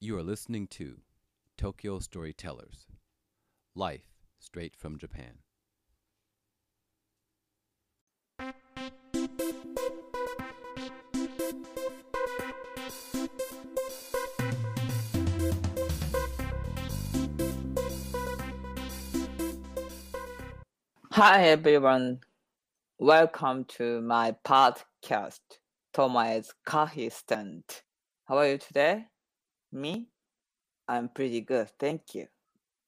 You are listening to Tokyo Storytellers Life Straight from Japan. Hi everyone, welcome to my podcast, Tomae's Kahi Stand. How are you today? Me? I'm pretty good, thank you.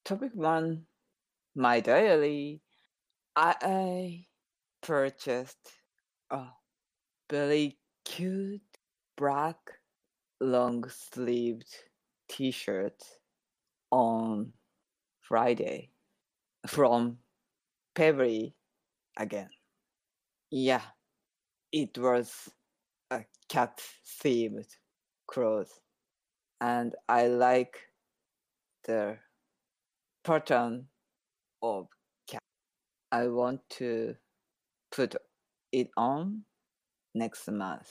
Topic one, my diary. I, I purchased a very cute black long sleeved t-shirt on Friday from February again. Yeah, it was a cat themed clothes, and I like the pattern of cat. I want to put it on next month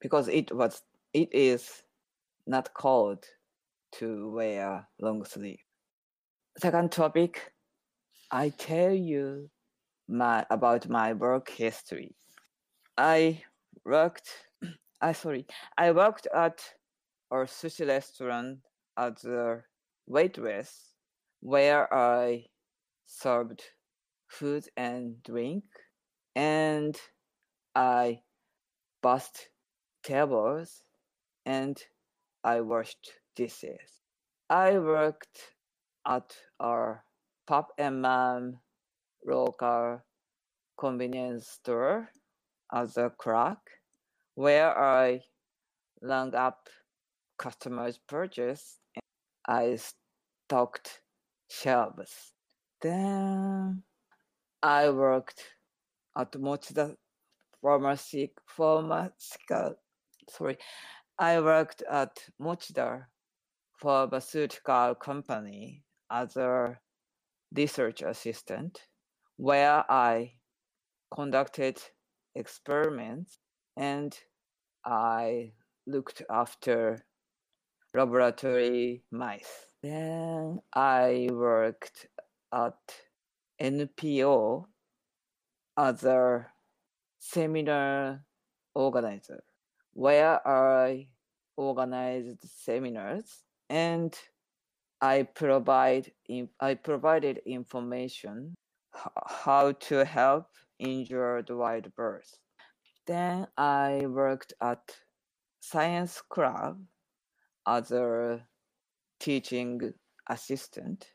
because it was it is not cold to wear long sleeve. Second topic I tell you my about my work history. I worked I sorry, I worked at a sushi restaurant as a waitress where I served food and drink and I bussed tables and I washed dishes. I worked at our Pop and Mom local convenience store as a clerk, where I rang up customers' purchase and I stocked shelves. Then I worked at Mochida Pharmacy, pharmaceutical, sorry, I worked at Mochida Pharmaceutical Company as a research assistant where I conducted experiments and I looked after laboratory mice. Then I worked at NPO as a seminar organizer where I organized seminars and I provide I provided information how to help injured wild birds. Then I worked at science club a teaching assistant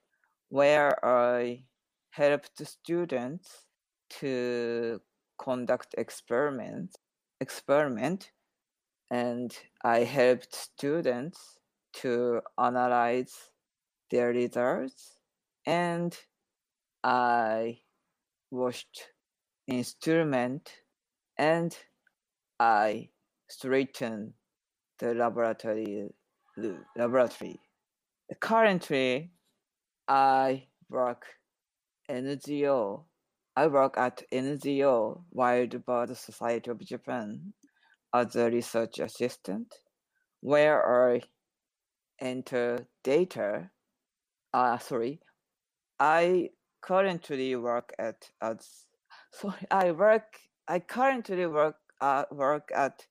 where I helped students to conduct experiments experiment and I helped students to analyze their results. And I washed instrument and I straightened the laboratory laboratory. Currently, I work NGO. I work at NGO Wild Bird Society of Japan as a research assistant, where I enter data uh sorry i currently work at as sorry i work i currently work uh, work at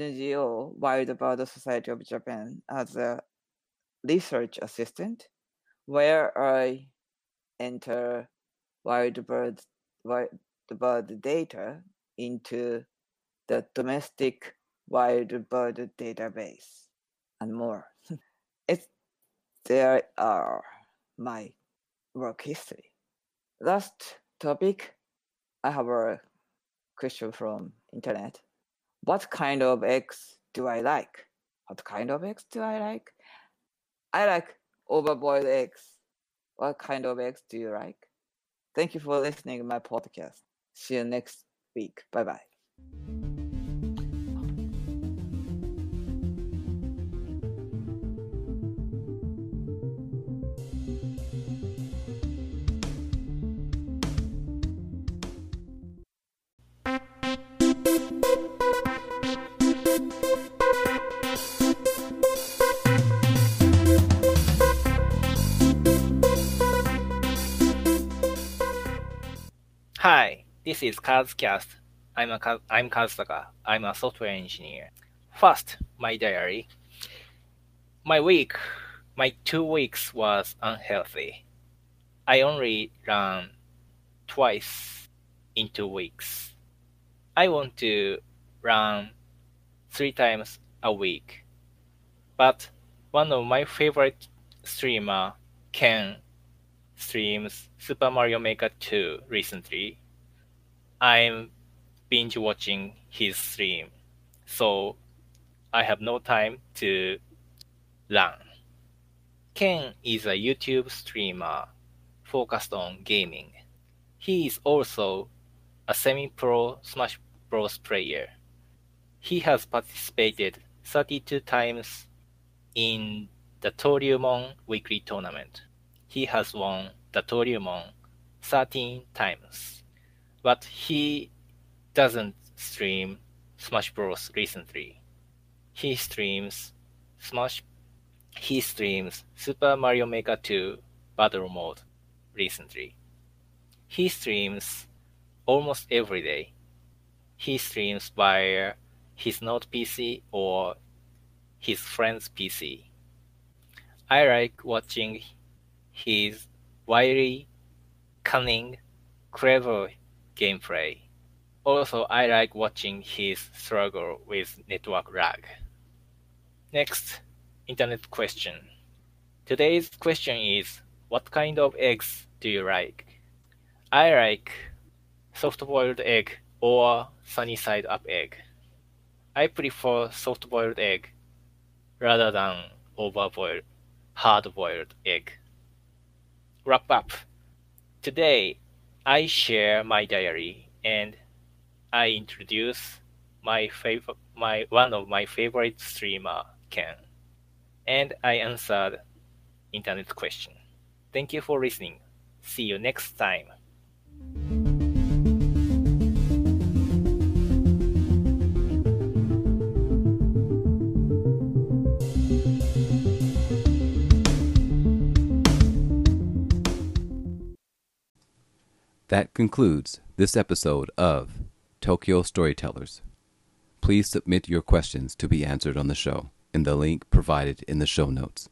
ngo wild bird society of japan as a research assistant where i enter wild bird wild bird data into the domestic wild bird database and more it's there are my work history. Last topic, I have a question from internet. What kind of eggs do I like? What kind of eggs do I like? I like overboiled eggs. What kind of eggs do you like? Thank you for listening to my podcast. See you next week. Bye bye. Hi, this is Kazcast. I'm a I'm Kazutaka. I'm a software engineer. First, my diary. My week, my two weeks was unhealthy. I only ran twice in two weeks. I want to run three times a week. But one of my favorite streamer, Ken, streams Super Mario Maker 2 recently. I'm binge watching his stream, so I have no time to run. Ken is a YouTube streamer focused on gaming. He is also a semi-pro Smash Bros player. He has participated 32 times in the Toryumon weekly tournament. He has won the Toryumon 13 times, but he doesn't stream Smash Bros recently. He streams Smash he streams Super Mario Maker 2 Battle Mode recently. He streams almost every day. He streams via his Note PC or his friend's PC. I like watching his wily, cunning, clever gameplay. Also, I like watching his struggle with network lag. Next, internet question. Today's question is What kind of eggs do you like? I like soft boiled egg or sunny side up egg. I prefer soft boiled egg rather than over boiled, hard boiled egg. Wrap up. Today, I share my diary and I introduce my favorite, my one of my favorite streamer, Ken, and I answered internet question. Thank you for listening. See you next time. That concludes this episode of Tokyo Storytellers. Please submit your questions to be answered on the show in the link provided in the show notes.